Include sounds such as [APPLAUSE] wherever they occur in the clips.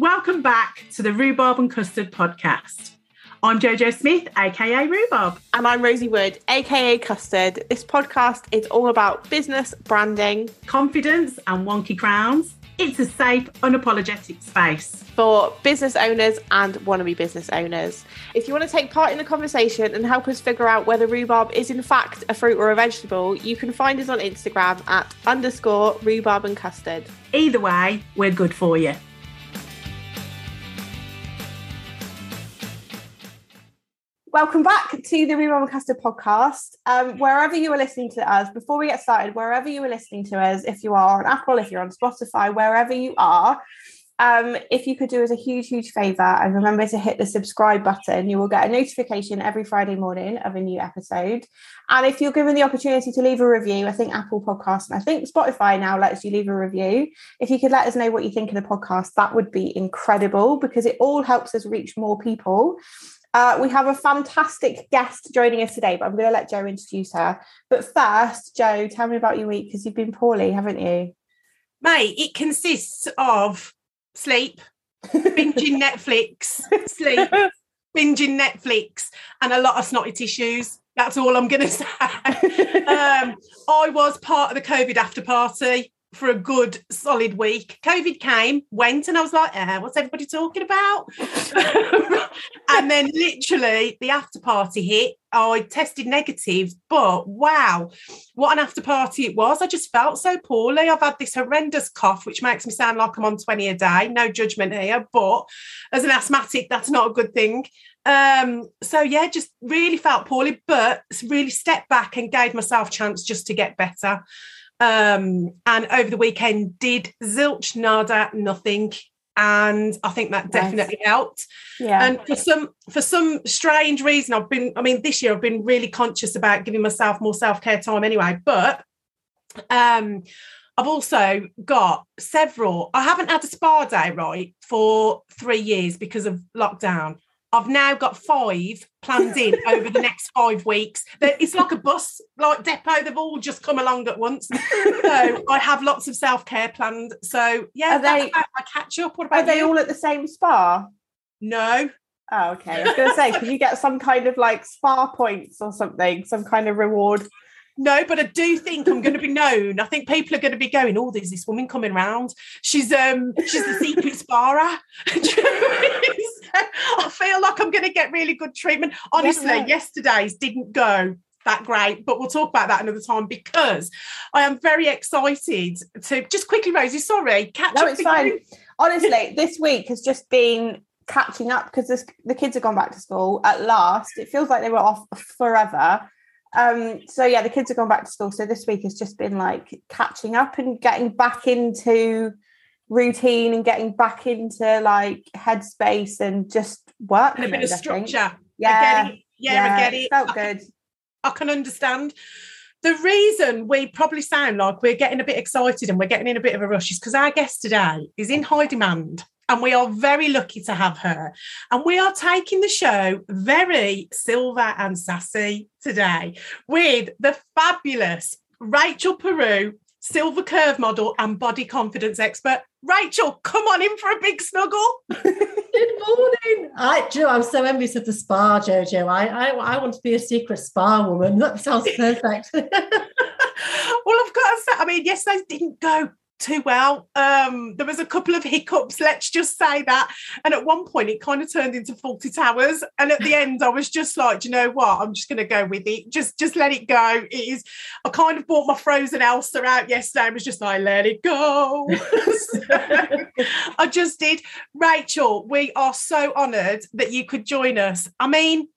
Welcome back to the Rhubarb and Custard podcast. I'm Jojo Smith, aka Rhubarb. And I'm Rosie Wood, aka Custard. This podcast is all about business, branding, confidence, and wonky crowns. It's a safe, unapologetic space for business owners and wannabe business owners. If you want to take part in the conversation and help us figure out whether rhubarb is in fact a fruit or a vegetable, you can find us on Instagram at underscore rhubarb and custard. Either way, we're good for you. Welcome back to the and Custard podcast. Um, wherever you are listening to us, before we get started, wherever you are listening to us, if you are on Apple, if you're on Spotify, wherever you are, um, if you could do us a huge, huge favour and remember to hit the subscribe button, you will get a notification every Friday morning of a new episode. And if you're given the opportunity to leave a review, I think Apple Podcasts and I think Spotify now lets you leave a review. If you could let us know what you think of the podcast, that would be incredible because it all helps us reach more people. Uh, we have a fantastic guest joining us today, but I'm going to let Joe introduce her. But first, Joe, tell me about your week because you've been poorly, haven't you? Mate, it consists of sleep, binging [LAUGHS] Netflix, sleep, binging Netflix, and a lot of snotty tissues. That's all I'm going [LAUGHS] to say. [LAUGHS] um, I was part of the COVID after party for a good solid week. COVID came, went, and I was like, eh, what's everybody talking about? [LAUGHS] and then literally the after party hit. I tested negative, but wow, what an after party it was. I just felt so poorly. I've had this horrendous cough, which makes me sound like I'm on 20 a day. No judgment here, but as an asthmatic, that's not a good thing. Um, so yeah, just really felt poorly, but really stepped back and gave myself chance just to get better. Um, and over the weekend did zilch, nada, nothing. And I think that definitely helped. Yeah. And for some for some strange reason, I've been, I mean, this year I've been really conscious about giving myself more self-care time anyway. But um I've also got several. I haven't had a spa day right for three years because of lockdown. I've now got five planned in over the next five weeks. It's like a bus, like depot. They've all just come along at once. So I have lots of self care planned. So yeah, are they, I catch up. What about are they you? all at the same spa? No. Oh, okay. I was going to say, can you get some kind of like spa points or something, some kind of reward? No, but I do think I'm going to be known. I think people are going to be going, oh, there's this woman coming round. She's um she's the secret sparrer. [LAUGHS] [LAUGHS] I feel like I'm going to get really good treatment. Honestly, yesterday's didn't go that great, but we'll talk about that another time because I am very excited to just quickly, Rosie. Sorry, catch no, up. it's fine. You. Honestly, this week has just been catching up because the kids have gone back to school at last. It feels like they were off forever. Um, so yeah, the kids have gone back to school. So this week has just been like catching up and getting back into routine and getting back into like headspace and just work. And a bit of structure. Yeah. Yeah, yeah, I get it. Felt I good. Can, I can understand. The reason we probably sound like we're getting a bit excited and we're getting in a bit of a rush is because our guest today is in high demand and we are very lucky to have her. And we are taking the show very silver and sassy today with the fabulous Rachel Peru, silver curve model and body confidence expert. Rachel, come on in for a big snuggle. [LAUGHS] Good morning. I, Joe, I'm so envious of the spa, Jojo. I, I, I want to be a secret spa woman. [LAUGHS] That sounds perfect. [LAUGHS] well, I've got to say, I mean, yes, they didn't go too well. Um, there was a couple of hiccups, let's just say that. And at one point, it kind of turned into Fawlty Towers. And at the end, I was just like, you know what? I'm just going to go with it. Just, just let it go. It is. I kind of bought my frozen Elsa out yesterday. I was just like, let it go. so, [LAUGHS] I just did. Rachel, we are so honoured that you could join us. I mean,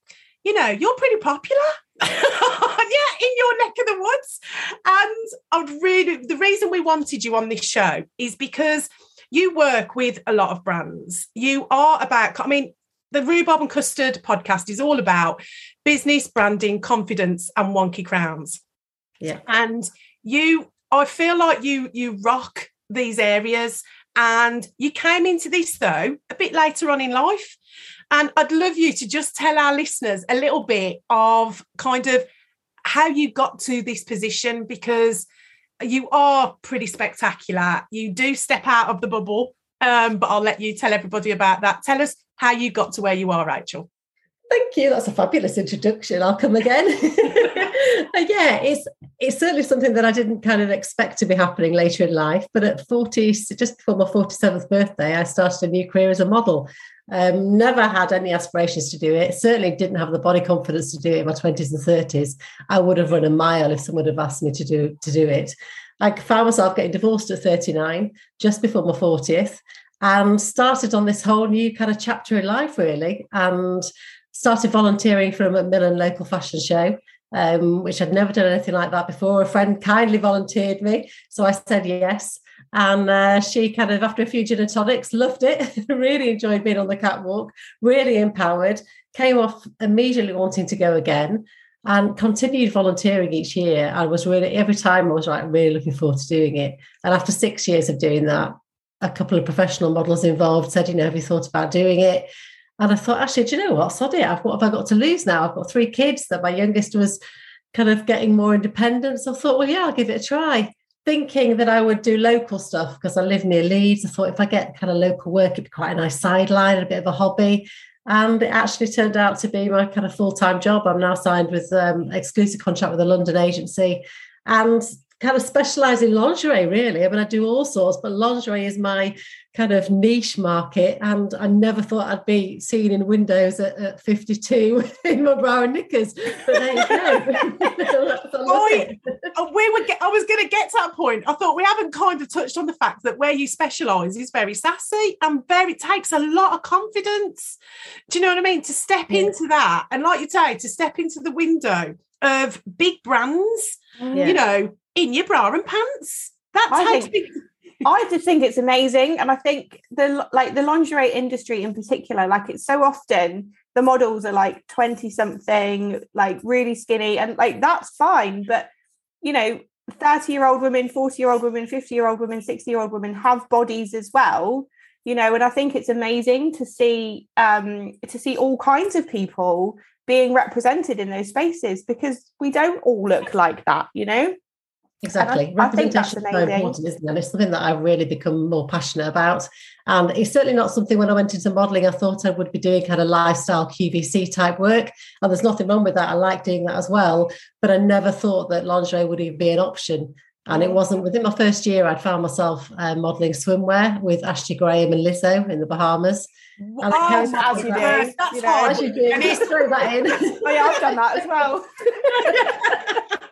you know, you're pretty popular. Yeah, in your neck of the woods. And I'd really, the reason we wanted you on this show is because you work with a lot of brands. You are about, I mean, the Rhubarb and Custard podcast is all about business, branding, confidence, and wonky crowns. Yeah. And you, I feel like you you rock these areas. And you came into this though a bit later on in life. And I'd love you to just tell our listeners a little bit of kind of how you got to this position because you are pretty spectacular. You do step out of the bubble. Um, but I'll let you tell everybody about that. Tell us how you got to where you are, Rachel. Thank you. That's a fabulous introduction. I'll come again. [LAUGHS] yeah, it's it's certainly something that I didn't kind of expect to be happening later in life. But at 40, just before my 47th birthday, I started a new career as a model. Um, never had any aspirations to do it. Certainly didn't have the body confidence to do it in my 20s and 30s. I would have run a mile if someone had asked me to do to do it. I found myself getting divorced at 39, just before my 40th, and started on this whole new kind of chapter in life, really. And started volunteering for a Macmillan local fashion show. Um, which I'd never done anything like that before. A friend kindly volunteered me, so I said yes. And uh, she kind of, after a few gin and tonics, loved it. [LAUGHS] really enjoyed being on the catwalk. Really empowered. Came off immediately wanting to go again, and continued volunteering each year. I was really every time I was like really looking forward to doing it. And after six years of doing that, a couple of professional models involved said, "You know, have you thought about doing it?" And I thought, actually, do you know what? Sod it. I've, what have I got to lose now? I've got three kids that my youngest was kind of getting more independence. I thought, well, yeah, I'll give it a try. Thinking that I would do local stuff because I live near Leeds. I thought if I get kind of local work, it'd be quite a nice sideline, and a bit of a hobby. And it actually turned out to be my kind of full time job. I'm now signed with um, exclusive contract with a London agency and kind of specialize in lingerie, really. I mean, I do all sorts, but lingerie is my kind of niche market. And I never thought I'd be seen in windows at, at 52 [LAUGHS] in my bra and knickers. But there you go. [LAUGHS] [LAUGHS] I, uh, we were get, I was going to get to that point. I thought we haven't kind of touched on the fact that where you specialise is very sassy and very takes a lot of confidence. Do you know what I mean? To step yeah. into that, and like you say, to step into the window of big brands, yeah. you know, in your bra and pants. That's I how think, to I just think it's amazing, and I think the like the lingerie industry in particular, like it's so often the models are like twenty something, like really skinny, and like that's fine, but you know. 30 year old women, 40 year old women, 50 year old women, 60 year old women have bodies as well you know and i think it's amazing to see um to see all kinds of people being represented in those spaces because we don't all look like that you know Exactly. I, Representation is so important, isn't it? It's something that I've really become more passionate about. And it's certainly not something when I went into modeling, I thought I would be doing kind of lifestyle QVC type work. And there's nothing wrong with that. I like doing that as well. But I never thought that lingerie would even be an option. And it wasn't within my first year, I'd found myself uh, modeling swimwear with Ashley Graham and Lizzo in the Bahamas. And oh, as you do. That's you know, hard. As you do. And he's throw that in. [LAUGHS] oh, yeah, I've done that as well. [LAUGHS]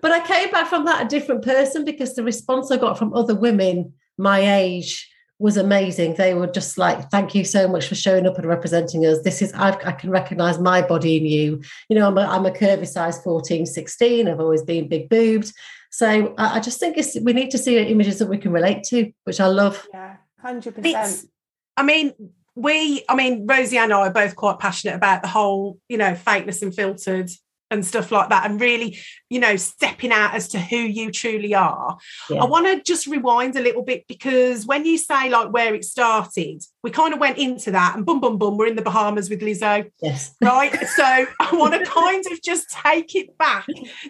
but I came back from that a different person because the response I got from other women my age was amazing. They were just like, "Thank you so much for showing up and representing us. This is I've, i can recognize my body in you. You know, I'm a, I'm a curvy size 14, 16. I've always been big boobed. So I, I just think it's, we need to see images that we can relate to, which I love. Yeah, hundred percent. I mean, we, I mean, Rosie and I are both quite passionate about the whole, you know, fakeness and filtered and stuff like that and really you know stepping out as to who you truly are. Yeah. i want to just rewind a little bit because when you say like where it started we kind of went into that and boom boom boom we're in the bahamas with lizzo. Yes. Right? So i want to [LAUGHS] kind of just take it back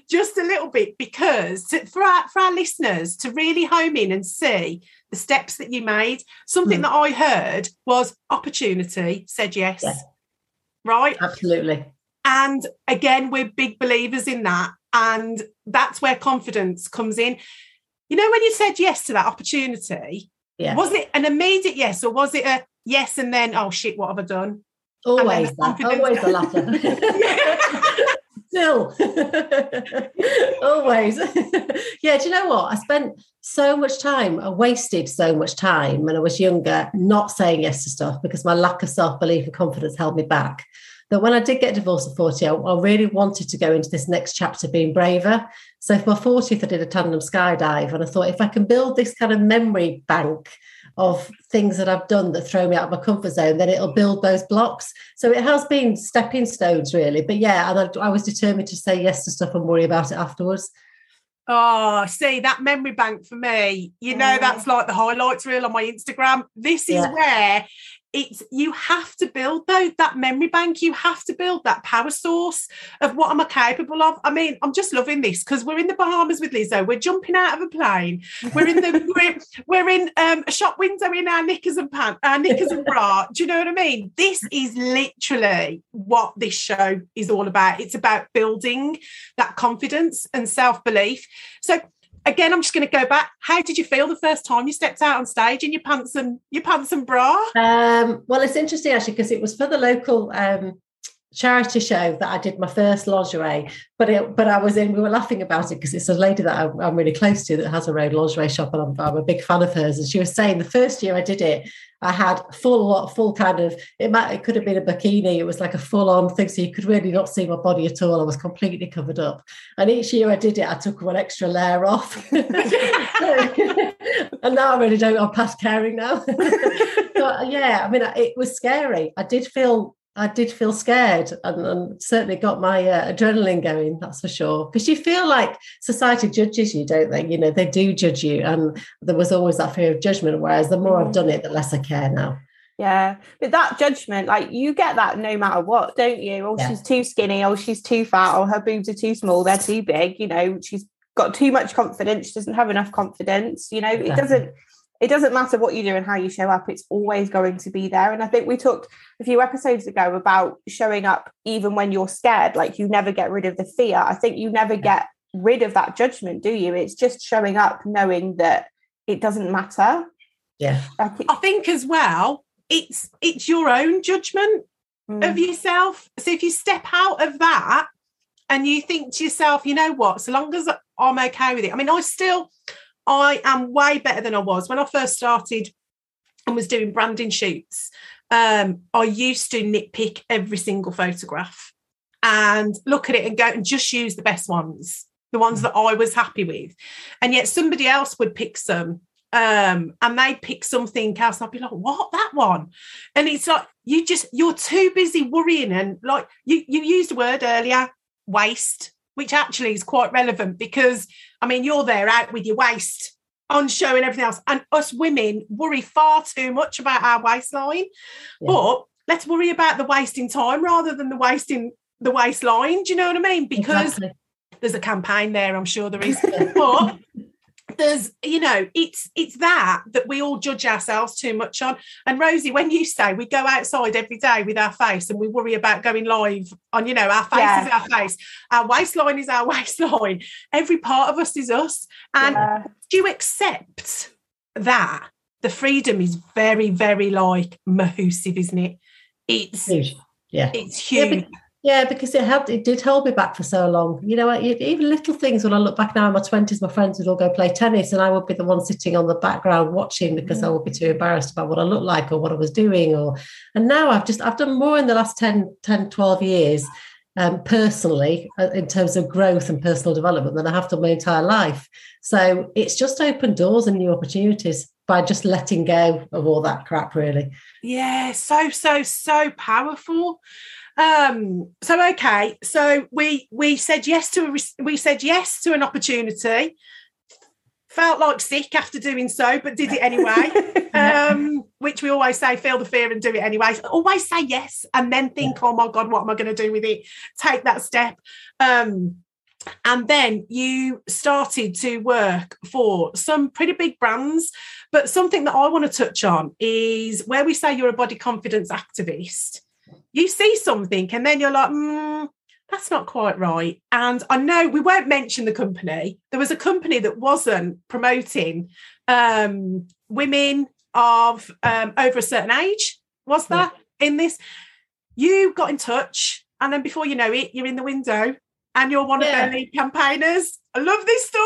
just a little bit because to, for our for our listeners to really home in and see the steps that you made something mm. that i heard was opportunity said yes. yes right? Absolutely and again, we're big believers in that. And that's where confidence comes in. You know, when you said yes to that opportunity, yeah. was it an immediate yes or was it a yes and then, oh shit, what have I done? Always that. Always the [LAUGHS] latter. [LAUGHS] Still. Always. yeah, do you know what? I spent so much time, I wasted so much time when I was younger not saying yes to stuff because my lack of self belief and confidence held me back that when I did get divorced at 40, I, I, really wanted to go into this next chapter being braver. So for my 40th, I did a tandem skydive. And I thought if I can build this kind of memory bank of things that I've done that throw me out of my comfort zone, then it'll build those blocks. So it has been stepping stones, really. But yeah, and I, I was determined to say yes to stuff and worry about it afterwards. Oh, see that memory bank for me. You know, that's like the highlights reel on my Instagram. This is yeah. where it's you have to build though that memory bank you have to build that power source of what am i capable of. I mean i'm just loving this because we're in the bahamas with lizzo we're jumping out of a plane we're in the [LAUGHS] we're, we're in um, a shop window in our knickers and pants our knickers and bra do you know what i mean? This is literally what this show is all about. It's about building that confidence and self-belief. So again, I'm just going to go back. How did you feel the first time you stepped out on stage in your pants and your pants and bra? Um, well, it's interesting actually because it was for the local um, charity show that I did my first lingerie, but it, but I was in. We were laughing about it because it's a lady that I'm, I'm, really close to that has her own lingerie shop, and I'm, I'm, a big fan of hers. And she was saying the first year I did it, I had full full kind of it might it could have been a bikini. It was like a full on thing, so you could really not see my body at all. I was completely covered up. And each year I did it, I took one extra layer off. [LAUGHS] and now I really don't. I'm past caring now. [LAUGHS] but yeah, I mean, it was scary. I did feel I did feel scared and, and certainly got my uh, adrenaline going, that's for sure. Because you feel like society judges you, don't they? You know, they do judge you. And there was always that fear of judgment. Whereas the more I've mm. done it, the less I care now. Yeah. But that judgment, like you get that no matter what, don't you? Oh, yeah. she's too skinny. Oh, she's too fat. Oh, her boobs are too small. They're too big. You know, she's got too much confidence. She doesn't have enough confidence. You know, it doesn't it doesn't matter what you do and how you show up, it's always going to be there. And I think we talked a few episodes ago about showing up even when you're scared, like you never get rid of the fear. I think you never get rid of that judgment, do you? It's just showing up knowing that it doesn't matter. Yeah. Like it, I think as well, it's it's your own judgment mm. of yourself. So if you step out of that and you think to yourself, you know what, so long as I'm okay with it. I mean, I still I am way better than I was when I first started and was doing branding shoots. Um, I used to nitpick every single photograph and look at it and go and just use the best ones, the ones that I was happy with. And yet somebody else would pick some um, and they'd pick something else. And I'd be like, what? That one? And it's like you just you're too busy worrying and like you you used a word earlier, waste which actually is quite relevant because I mean, you're there out with your waist on show and everything else. And us women worry far too much about our waistline. Yeah. But let's worry about the wasting time rather than the wasting the waistline. Do you know what I mean? Because exactly. there's a campaign there, I'm sure there is. but there's you know it's it's that that we all judge ourselves too much on. And rosie when you say we go outside every day with our face and we worry about going live on you know our face yeah. is our face our waistline is our [LAUGHS] waistline every part of us is us. And yeah. do you accept that the freedom is very very like mahoosive isn't it? It's huge. Yeah. it's huge. yeah, yeah, because it helped. It did hold me back for so long. You know, even little things. When I look back now in my twenties, my friends would all go play tennis, and I would be the one sitting on the background watching because I would be too embarrassed about what I looked like or what I was doing. Or and now I've just I've done more in the last 10, 10 12 years um, personally uh, in terms of growth and personal development than I have done my entire life. So it's just opened doors and new opportunities by just letting go of all that crap. Really. Yeah, so so so powerful. Um, so okay, so we we said yes to a, we said yes to an opportunity. Felt like sick after doing so, but did it anyway. [LAUGHS] um, which we always say, feel the fear and do it anyway. Always say yes, and then think, oh my god, what am I going to do with it? Take that step. Um, and then you started to work for some pretty big brands. But something that I want to touch on is where we say you're a body confidence activist you see something and then you're like, mm, that's not quite right. And I know we won't mention the company. There was a company that wasn't promoting um, women of um, over a certain age, was that yeah. in this? You got in touch, and then before you know it, you're in the window and you're one yeah. of their lead campaigners. I love this story.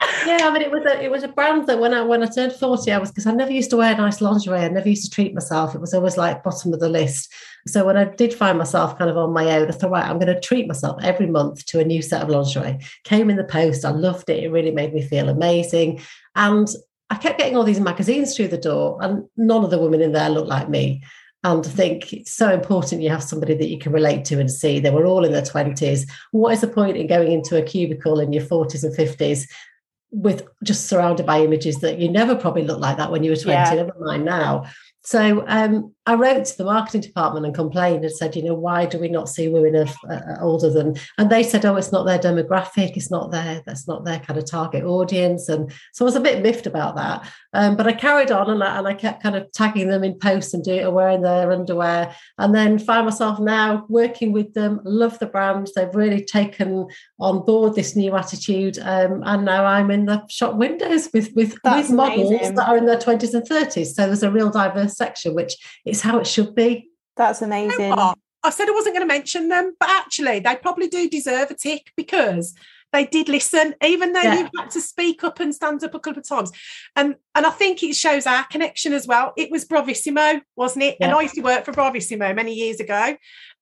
[LAUGHS] Yeah, I mean, it was a it was a brand that when I when I turned forty, I was because I never used to wear nice lingerie. I never used to treat myself. It was always like bottom of the list. So when I did find myself kind of on my own, I thought, right, I'm going to treat myself every month to a new set of lingerie. Came in the post. I loved it. It really made me feel amazing. And I kept getting all these magazines through the door, and none of the women in there looked like me and I think it's so important you have somebody that you can relate to and see. They were all in their 20s. What is the point in going into a cubicle in your 40s and 50s with just surrounded by images that you never probably looked like that when you were 20, yeah. never mind now. So um, I wrote to the marketing department and complained and said, you know, why do we not see women of uh, older than? And they said, oh, it's not their demographic, it's not their, that's not their kind of target audience. And so I was a bit miffed about that. Um, but I carried on and I, and I kept kind of tagging them in posts and doing wearing their underwear, and then find myself now working with them. Love the brand; they've really taken on board this new attitude, um, and now I'm in the shop windows with with, with models that are in their twenties and thirties. So there's a real diverse section, which is how it should be. That's amazing. You know I said I wasn't going to mention them, but actually, they probably do deserve a tick because they did listen, even though yeah. you had to speak up and stand up a couple of times. And and I think it shows our connection as well. It was Bravissimo, wasn't it? Yeah. And I used to work for Bravissimo many years ago.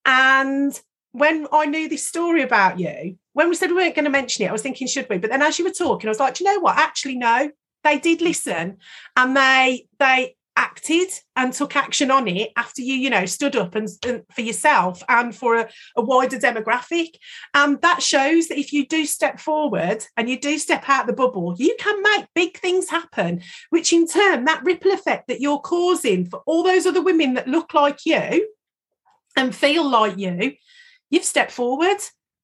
And when I knew this story about you, when we said we weren't going to mention it, I was thinking, should we? But then as you were talking, I was like, you know what? Actually, no. They did listen and they they acted and took action on it after you you know stood up and, and for yourself and for a, a, wider demographic. And that shows that if you do step forward and you do step out the bubble you can make big things happen which in turn that ripple effect that you're causing for all those other women that look like you and feel like you you've stepped forward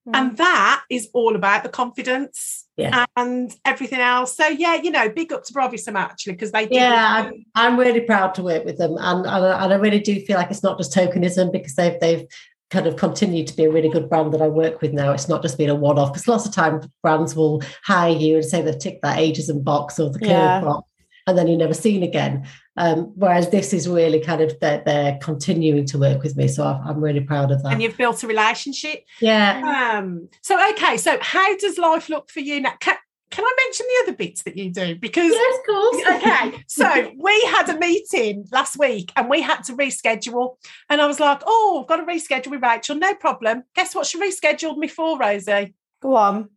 mm. and that is all about the confidence yeah. and everything else. So yeah, you know, big up to Bravissimo actually because they. Yeah, I'm, I'm, really proud to work with them, and, and and I really do feel like it's not just tokenism because they've they've kind of continued to be a really good brand that I work with now. It's not just been a one off because lots of times brands will hire you and say they've ticked that ageism box or the curve yeah. box. And then you're never seen again. Um, whereas this is really kind of they're, they're continuing to work with me, so I'm really proud of that. And you've built a relationship. Yeah. Um, so okay, so how does life look for you now? Can, can I mention the other bits that you do? Because yes, of course. okay, [LAUGHS] so we had a meeting last week and we had to reschedule, and I was like, "Oh, I've got to reschedule with Rachel. No problem." Guess what? She rescheduled me for Rosie. Go on,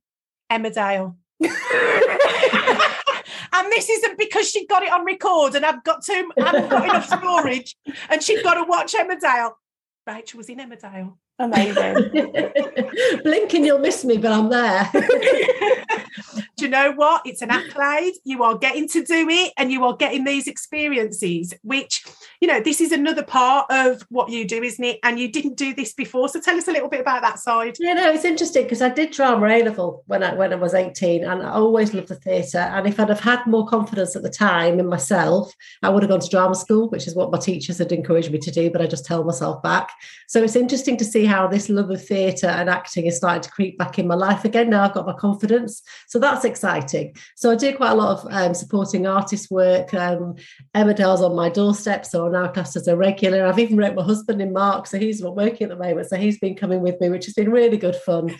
Emmerdale. [LAUGHS] And this isn't because she got it on record and I've got too I haven't got enough [LAUGHS] storage and she's got to watch Emmerdale. Rachel was in Emmerdale. Amazing. [LAUGHS] Blinking, you'll miss me, but I'm there. [LAUGHS] do you know what? It's an accolade. You are getting to do it and you are getting these experiences, which, you know, this is another part of what you do, isn't it? And you didn't do this before. So tell us a little bit about that side. Yeah, no, it's interesting because I did drama A level when I when I was 18 and I always loved the theatre. And if I'd have had more confidence at the time in myself, I would have gone to drama school, which is what my teachers had encouraged me to do, but I just held myself back. So it's interesting to see how this love of theatre and acting is starting to creep back in my life again. Now I've got my confidence. So that's exciting. So I do quite a lot of um, supporting artist work. Um, Emmerdale's on my doorstep, so now classed as a regular. I've even wrote my husband in Mark, so he's not working at the moment. So he's been coming with me, which has been really good fun.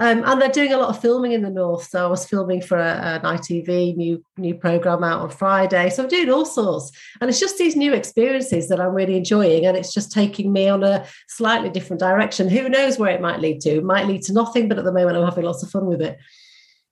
Um, and they're doing a lot of filming in the north. So I was filming for a, an ITV new new program out on Friday. So I'm doing all sorts, and it's just these new experiences that I'm really enjoying, and it's just taking me on a slightly different direction. Who knows where it might lead to? It might lead to nothing, but at the moment I'm having lots of fun with it.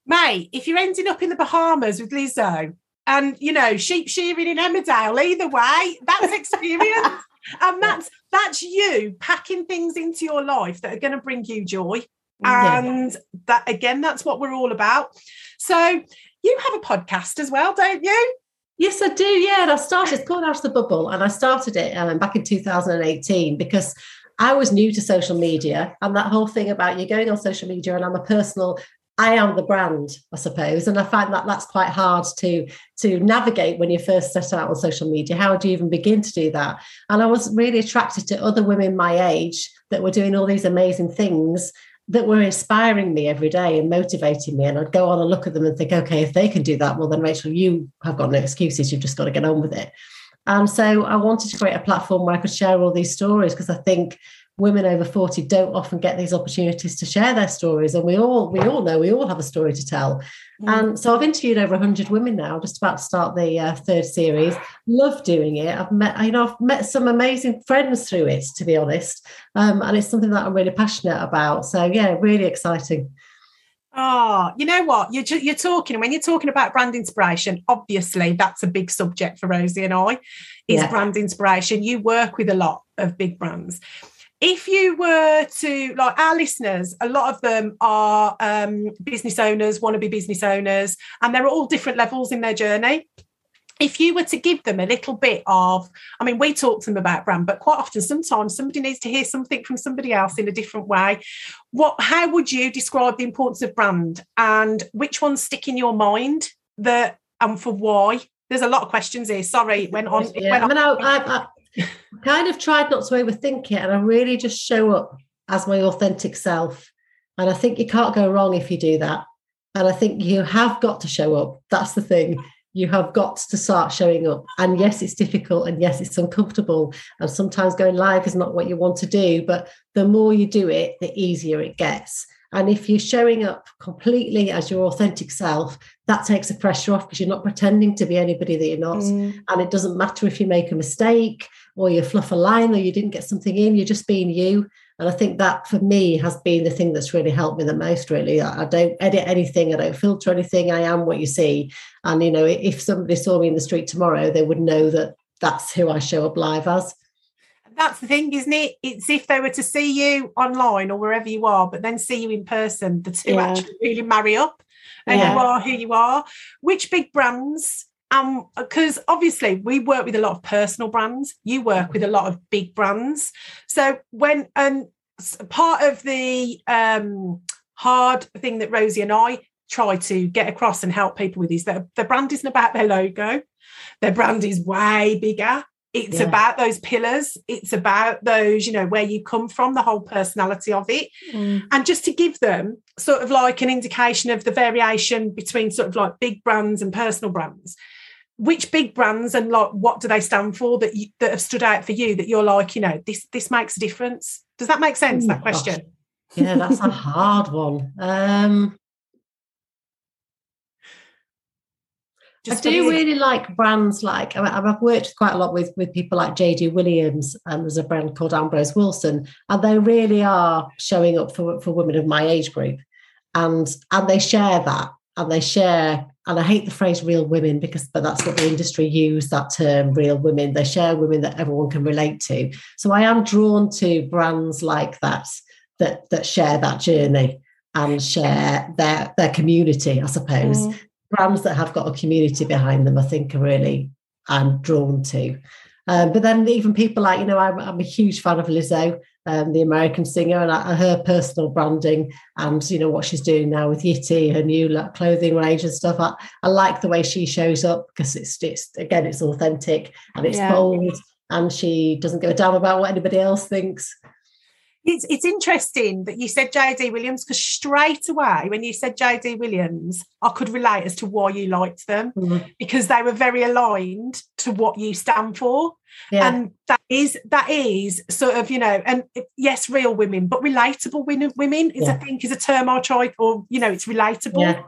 Mate, if you're ending up in the Bahamas with Lizzo and you know sheep shearing in Emmerdale, either way, that's experience. [LAUGHS] and that's that's you packing things into your life that are going to bring you joy. And yeah. that again that's what we're all about. So you have a podcast as well don't you? Yes i do yeah. And i started it's called out of the bubble and i started it um, back in 2018 because I was new to social media and that whole thing about you going on social media and I'm a personal I am the brand, I suppose, and I find that that's quite hard to to navigate when you first set out on social media. How do you even begin to do that? And I was really attracted to other women my age that were doing all these amazing things, that were inspiring me every day and motivating me. And I'd go on and look at them and think, okay, if they can do that, well, then Rachel, you have got no excuses. You've just got to get on with it. And so I wanted to create a platform where I could share all these stories because I think women over 40 don't often get these opportunities to share their stories and we all we all know we all have a story to tell mm. and so i've interviewed over 100 women now just about to start the uh, third series love doing it i've met you know i've met some amazing friends through it to be honest um, and it's something that i'm really passionate about so yeah really exciting Oh, you know what? You're, you're talking, when you're talking about brand inspiration, obviously that's a big subject for Rosie and I, is yeah. brand inspiration. You work with a lot of big brands if you were to like our listeners a lot of them are um, business owners want to be business owners and they're at all different levels in their journey if you were to give them a little bit of, I mean, we talk to them about brand, but quite often, sometimes somebody needs to hear something from somebody else in a different way. What, how would you describe the importance of brand, and which ones stick in your mind that, and for why? There's a lot of questions here. Sorry, it went on. It yeah, went I mean, on. I, I, I kind of tried not to overthink it, and I really just show up as my authentic self. And I think you can't go wrong if you do that. And I think you have got to show up. That's the thing you have got to start showing up. And yes, it's difficult and yes, it's uncomfortable. And sometimes going live is not what you want to do, but the more you do it, the easier it gets. And if you're showing up completely as your authentic self, that takes the pressure off because you're not pretending to be anybody that you're not. Mm. And it doesn't matter if you make a mistake or you fluff a line or you didn't get something in, you're just being you. And I think that for me has been the thing that's really helped me the most, really. I don't edit anything, I don't filter anything. I am what you see. And, you know, if somebody saw me in the street tomorrow, they would know that that's who I show up live as. That's the thing, isn't it? It's if they were to see you online or wherever you are, but then see you in person, the two yeah. actually really marry up and yeah. you are who you are. Which big brands um because obviously we work with a lot of personal brands. You work with a lot of big brands. So when and part of the um hard thing that rosie and i try to get across and help people with is that the brand isn't about their logo. Their brand is way bigger. It's yeah. about those pillars. It's about those you know where you come from the whole personality of it. Mm. and just to give them sort of like an indication of the variation between sort of like big brands and personal brands which big brands and like what do they stand for that you, that have stood out for you that you're like you know this this makes a difference? Does that make sense that question? gosh. yeah that's a hard one. Um I do really like brands like I've worked quite a lot with with people like JD Williams and there's a brand called Ambrose Wilson and they really are showing up for for women of my age group. And and they share that and they share and I hate the phrase real women because but that's what the industry use that term real women. They share women that everyone can relate to. So I am drawn to brands like that that that share that journey and share their their community I suppose. Mm. brands that have got a community behind them I think are really I'm drawn to. Um, but then even people like you know I'm, I'm a huge fan of Lizzo um, the American singer, and her personal branding and you know what she's doing now with Yitty, her new like, clothing range and stuff. I, I like the way she shows up because it's it's again it's authentic and it's yeah. bold, and she doesn't give a damn about what anybody else thinks. It's, it's interesting that you said JD Williams because straight away when you said JD Williams, I could relate as to why you liked them mm-hmm. because they were very aligned to what you stand for. Yeah. And that is that is sort of, you know, and yes, real women, but relatable women women is yeah. I think is a term I try or you know, it's relatable. Yeah.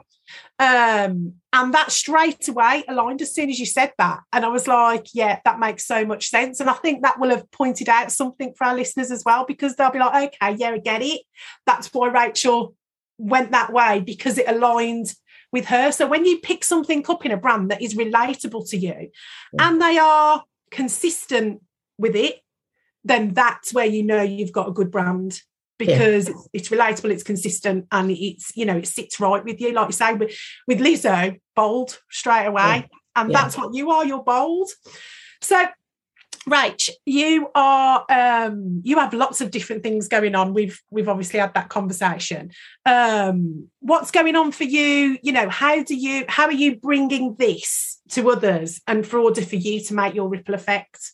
Um, and that straight away aligned as soon as you said that. And I was like, yeah, that makes so much sense. And I think that will have pointed out something for our listeners as well, because they'll be like, okay, yeah, I get it. That's why Rachel went that way because it aligned with her. So when you pick something up in a brand that is relatable to you yeah. and they are consistent with it, then that's where you know you've got a good brand because yeah. it's, it's, relatable, it's consistent, and it's you know it sits right with you. Like you say with with Lizzo, bold straight away, yeah. and yeah. that's what you are. You're bold. So, Rach, you are um, you have lots of different things going on. We've we've obviously had that conversation. Um, what's going on for you? You know, how do you how are you bringing this to others, and for order for you to make your ripple effect?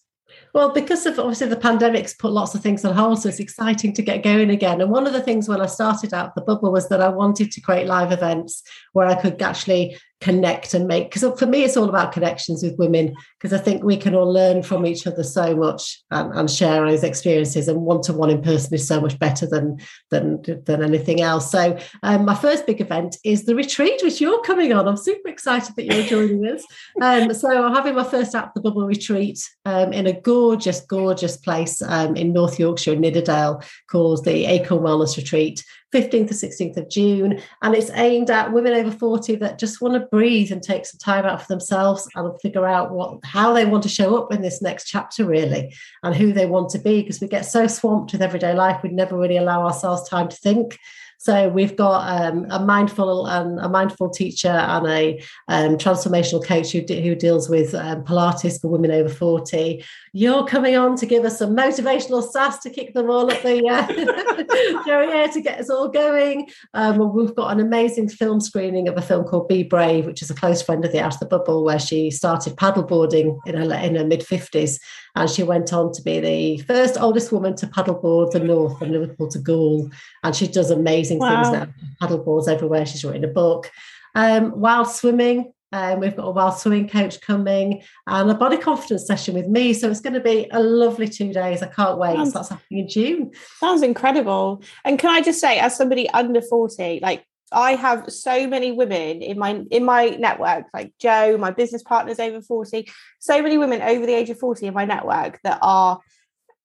Well, because of obviously the pandemic's put lots of things on hold, so it's exciting to get going again. And one of the things when I started out the bubble was that I wanted to create live events where I could actually connect and make because for me it's all about connections with women because i think we can all learn from each other so much and, and share those experiences and one-to-one in person is so much better than than than anything else. So um, my first big event is the retreat which you're coming on. I'm super excited that you're joining us. Um, so i'm having my first out the bubble retreat um, in a gorgeous gorgeous place um, in north yorkshire in nidderdale called the acorn wellness retreat 15th to 16th of June. And it's aimed at women over 40 that just want to breathe and take some time out for themselves and figure out what how they want to show up in this next chapter, really, and who they want to be. Because we get so swamped with everyday life, we never really allow ourselves time to think. So we've got um, a mindful and a mindful teacher and a um, transformational coach who, who deals with um, Pilates for women over 40. You're coming on to give us some motivational sass to kick them all up the uh, [LAUGHS] yeah, to get us all going. Um, we've got an amazing film screening of a film called Be Brave, which is a close friend of the Out of the Bubble, where she started paddleboarding in her in her mid 50s, and she went on to be the first oldest woman to paddleboard the North from Liverpool to Goole, and she does amazing wow. things now. Paddleboards everywhere. She's written a book. Um, wild swimming, um, we've got a wild swimming coach coming and a body confidence session with me. So it's going to be a lovely two days. I can't wait. Sounds, that's happening in June. Sounds incredible. And can I just say, as somebody under 40, like I have so many women in my in my network, like Joe, my business partner's over 40, so many women over the age of 40 in my network that are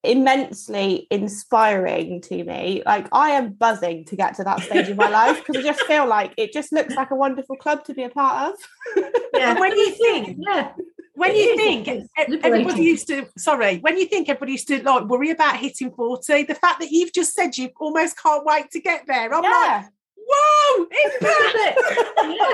immensely inspiring to me. Like I am buzzing to get to that stage in my [LAUGHS] life because I just feel like it just looks like a wonderful club to be a part of. Yeah. [LAUGHS] when you think, yeah. When you think everybody used to, sorry, when you think everybody used to like worry about hitting 40, the fact that you've just said you almost can't wait to get there, I'm yeah. like, whoa, it's [LAUGHS]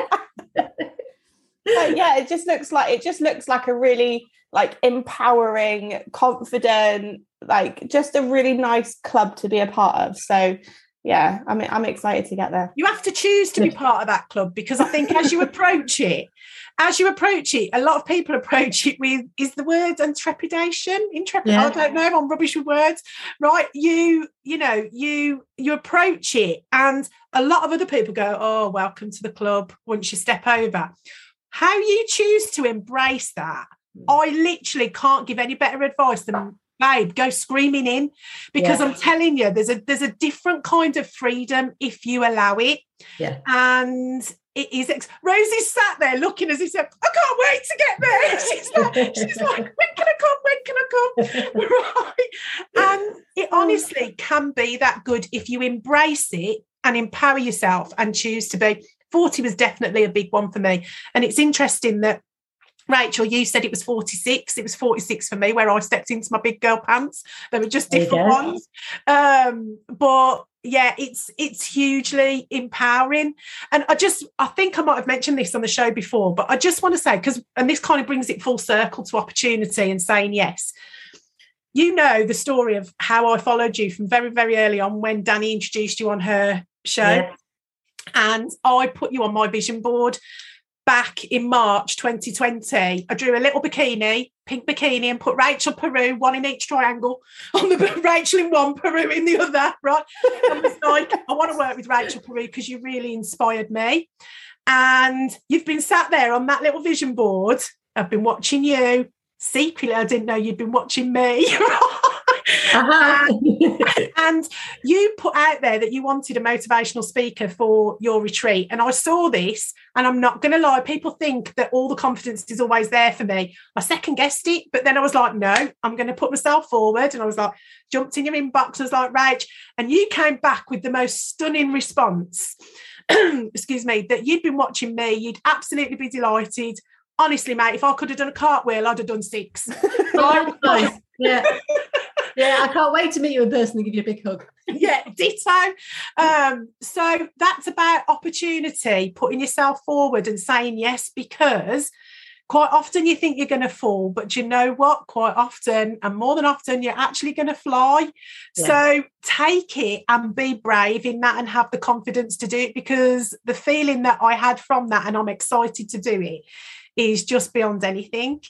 perfect. yeah, it just looks like it just looks like a really like empowering, confident, like just a really nice club to be a part of. So yeah, I'm I'm excited to get there. You have to choose to be [LAUGHS] part of that club because I think as you approach it, as you approach it, a lot of people approach it with is the word intrepidation. Intrepid, yeah. I don't know, I'm rubbish with words. Right. You, you know, you you approach it, and a lot of other people go, Oh, welcome to the club once you step over. How you choose to embrace that, hmm. I literally can't give any better advice than babe, go screaming in because yeah. I'm telling you, there's a there's a different kind of freedom if you allow it. Yeah. And it is ex- Rosie's sat there looking as he said, I can't wait to get there. [LAUGHS] She's like, she's like, when can I come? When can I come? [LAUGHS] right. And it oh. honestly can be that good if you embrace it and empower yourself and choose to be. 40 was definitely a big one for me. And it's interesting that Rachel, you said it was 46. It was 46 for me where I stepped into my big girl pants. They were just different ones. Um, but yeah, it's it's hugely empowering. And I just I think I might have mentioned this on the show before, but I just want to say, because and this kind of brings it full circle to opportunity and saying yes. You know the story of how I followed you from very, very early on when Danny introduced you on her show. Yeah. And I put you on my vision board back in March 2020, I drew a little bikini, pink bikini, and put Rachel Peru, one in each triangle, [LAUGHS] on the Rachel in one, Peru in the other, right? I was like, I want to work with Rachel Peru because you really inspired me. And you've been sat there on that little vision board. I've been watching you. Secretly, I didn't know you'd been watching me. [LAUGHS] Uh-huh. and, and you put out there that you wanted a motivational speaker for your retreat. And I saw this, and I'm not going to lie, people think that all the confidence is always there for me. I second guessed it, but then I was like, no, I'm going to put myself forward. And I was like, jumped in your inbox, I was like, Rach, and you came back with the most stunning response. [CLEARS THROAT] excuse me, that you'd been watching me, you'd absolutely be delighted honestly, mate, if I could have done a cartwheel, I'd have done six. [LAUGHS] yeah. Yeah, I can't wait to meet you in person and give you a big hug. [LAUGHS] yeah, ditto. Um, so that's about opportunity, putting yourself forward and saying yes, because quite often you think you're going to fall, but you know what? Quite often, and more than often, you're actually going to fly. Yeah. So take it and be brave in that and have the confidence to do it because the feeling that I had from that, and I'm excited to do it, is just beyond anything.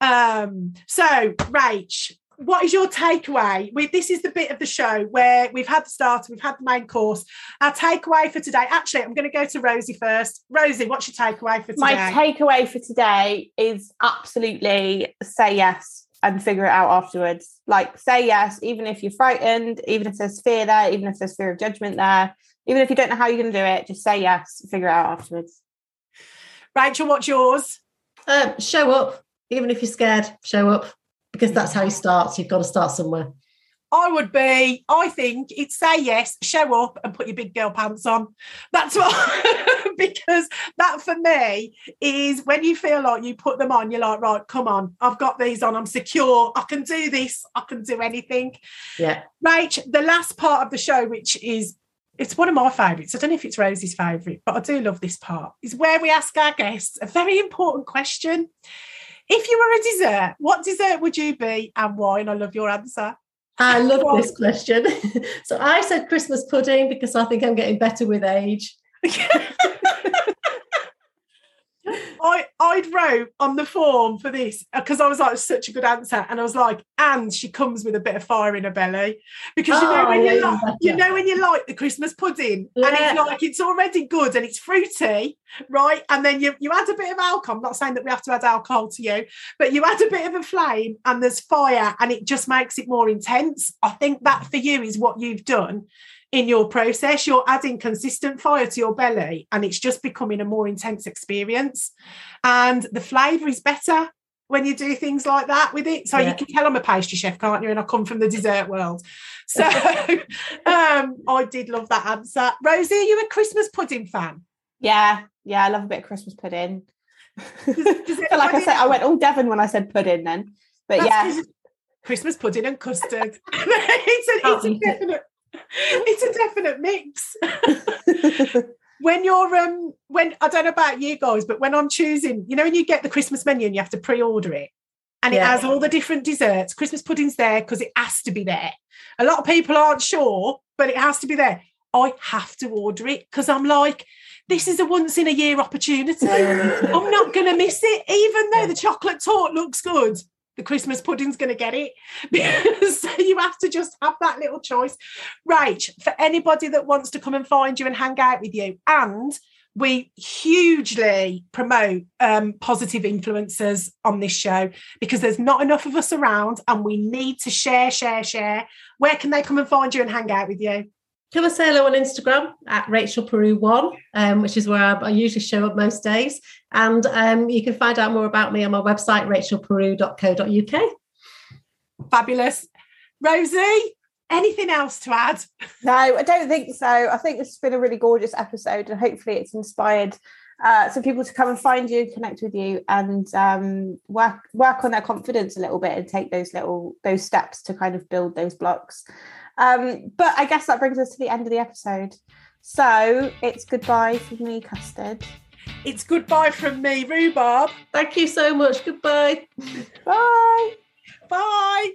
Um, so, Rach, what is your takeaway? We, this is the bit of the show where we've had the starter, we've had the main course. Our takeaway for today, actually, I'm going to go to Rosie first. Rosie, what's your takeaway for today? My takeaway for today is absolutely say yes and figure it out afterwards. Like, say yes, even if you're frightened, even if there's fear there, even if there's fear of judgment there, even if you don't know how you're going to do it, just say yes, figure it out afterwards. Rachel, what's yours? Um, show up, even if you're scared, show up because that's how you start. So you've got to start somewhere. I would be, I think it's say yes, show up and put your big girl pants on. That's what, [LAUGHS] because that for me is when you feel like you put them on, you're like, right, come on, I've got these on, I'm secure, I can do this, I can do anything. Yeah. Rach, the last part of the show, which is it's one of my favourites. I don't know if it's Rosie's favourite, but I do love this part. Is where we ask our guests a very important question. If you were a dessert, what dessert would you be and why? And I love your answer. I love this question. [LAUGHS] so I said Christmas pudding because I think I'm getting better with age. [LAUGHS] I I'd wrote on the form for this uh, because I was like such a good answer, and I was like, and she comes with a bit of fire in her belly because you know Oh, when yeah, you even like, you know when you like the Christmas pudding and it's like it's already good and it's fruity, right? And then you you add a bit of alcohol. I'm not saying that we have to add alcohol to you, but you add a bit of a flame and there's fire and it just makes it more intense. I think that for you is what you've done in your process. You're adding consistent fire to your belly and it's just becoming a more intense experience. And the flavour is better when you do things like that with it. So Yeah. you can tell I'm a pastry chef, can't you? And I come from the dessert world. So [LAUGHS] um, I did love that answer. Rosie, are you a Christmas pudding fan? Yeah, yeah, I love a bit of Christmas pudding. does [LAUGHS] it- feel like I said I went all Devon when I said pudding then. But That's yeah, Christmas pudding and custard. [LAUGHS] it's, a, it's a definite [LAUGHS] it's a definite mix. [LAUGHS] when you're um when I don't know about you guys, but when I'm choosing, you know, when you get the Christmas menu and you have to pre-order it, and it Yeah. has all the different desserts. Christmas pudding's there because it has to be there. A lot of people aren't sure, but it has to be there. I have to order it because I'm like, this is a once in a year opportunity. I'm not going to miss it, even though the chocolate torte looks good. The Christmas pudding's going to get it. [LAUGHS] so you have to just have that little choice. Right. for anybody that wants to come and find you and hang out with you, and we hugely promote um, positive influencers on this show because there's not enough of us around and we need to share, share, share. Where can they come and find you and hang out with you? Come and say hello on Instagram at Rachel Peru One, um, which is where I, I usually show up most days. And um, you can find out more about me on my website, rachelperu.co.uk. Fabulous. Rosie, anything else to add? no, I don't think so. I think this has been a really gorgeous episode, and hopefully, it's inspired uh, some people to come and find you, connect with you, and um, work work on their confidence a little bit, and take those little those steps to kind of build those blocks. Um, but I guess that brings us to the end of the episode. So it's goodbye from me, custard. It's goodbye from me, Rhubarb. Thank you so much. Goodbye. Bye. Bye.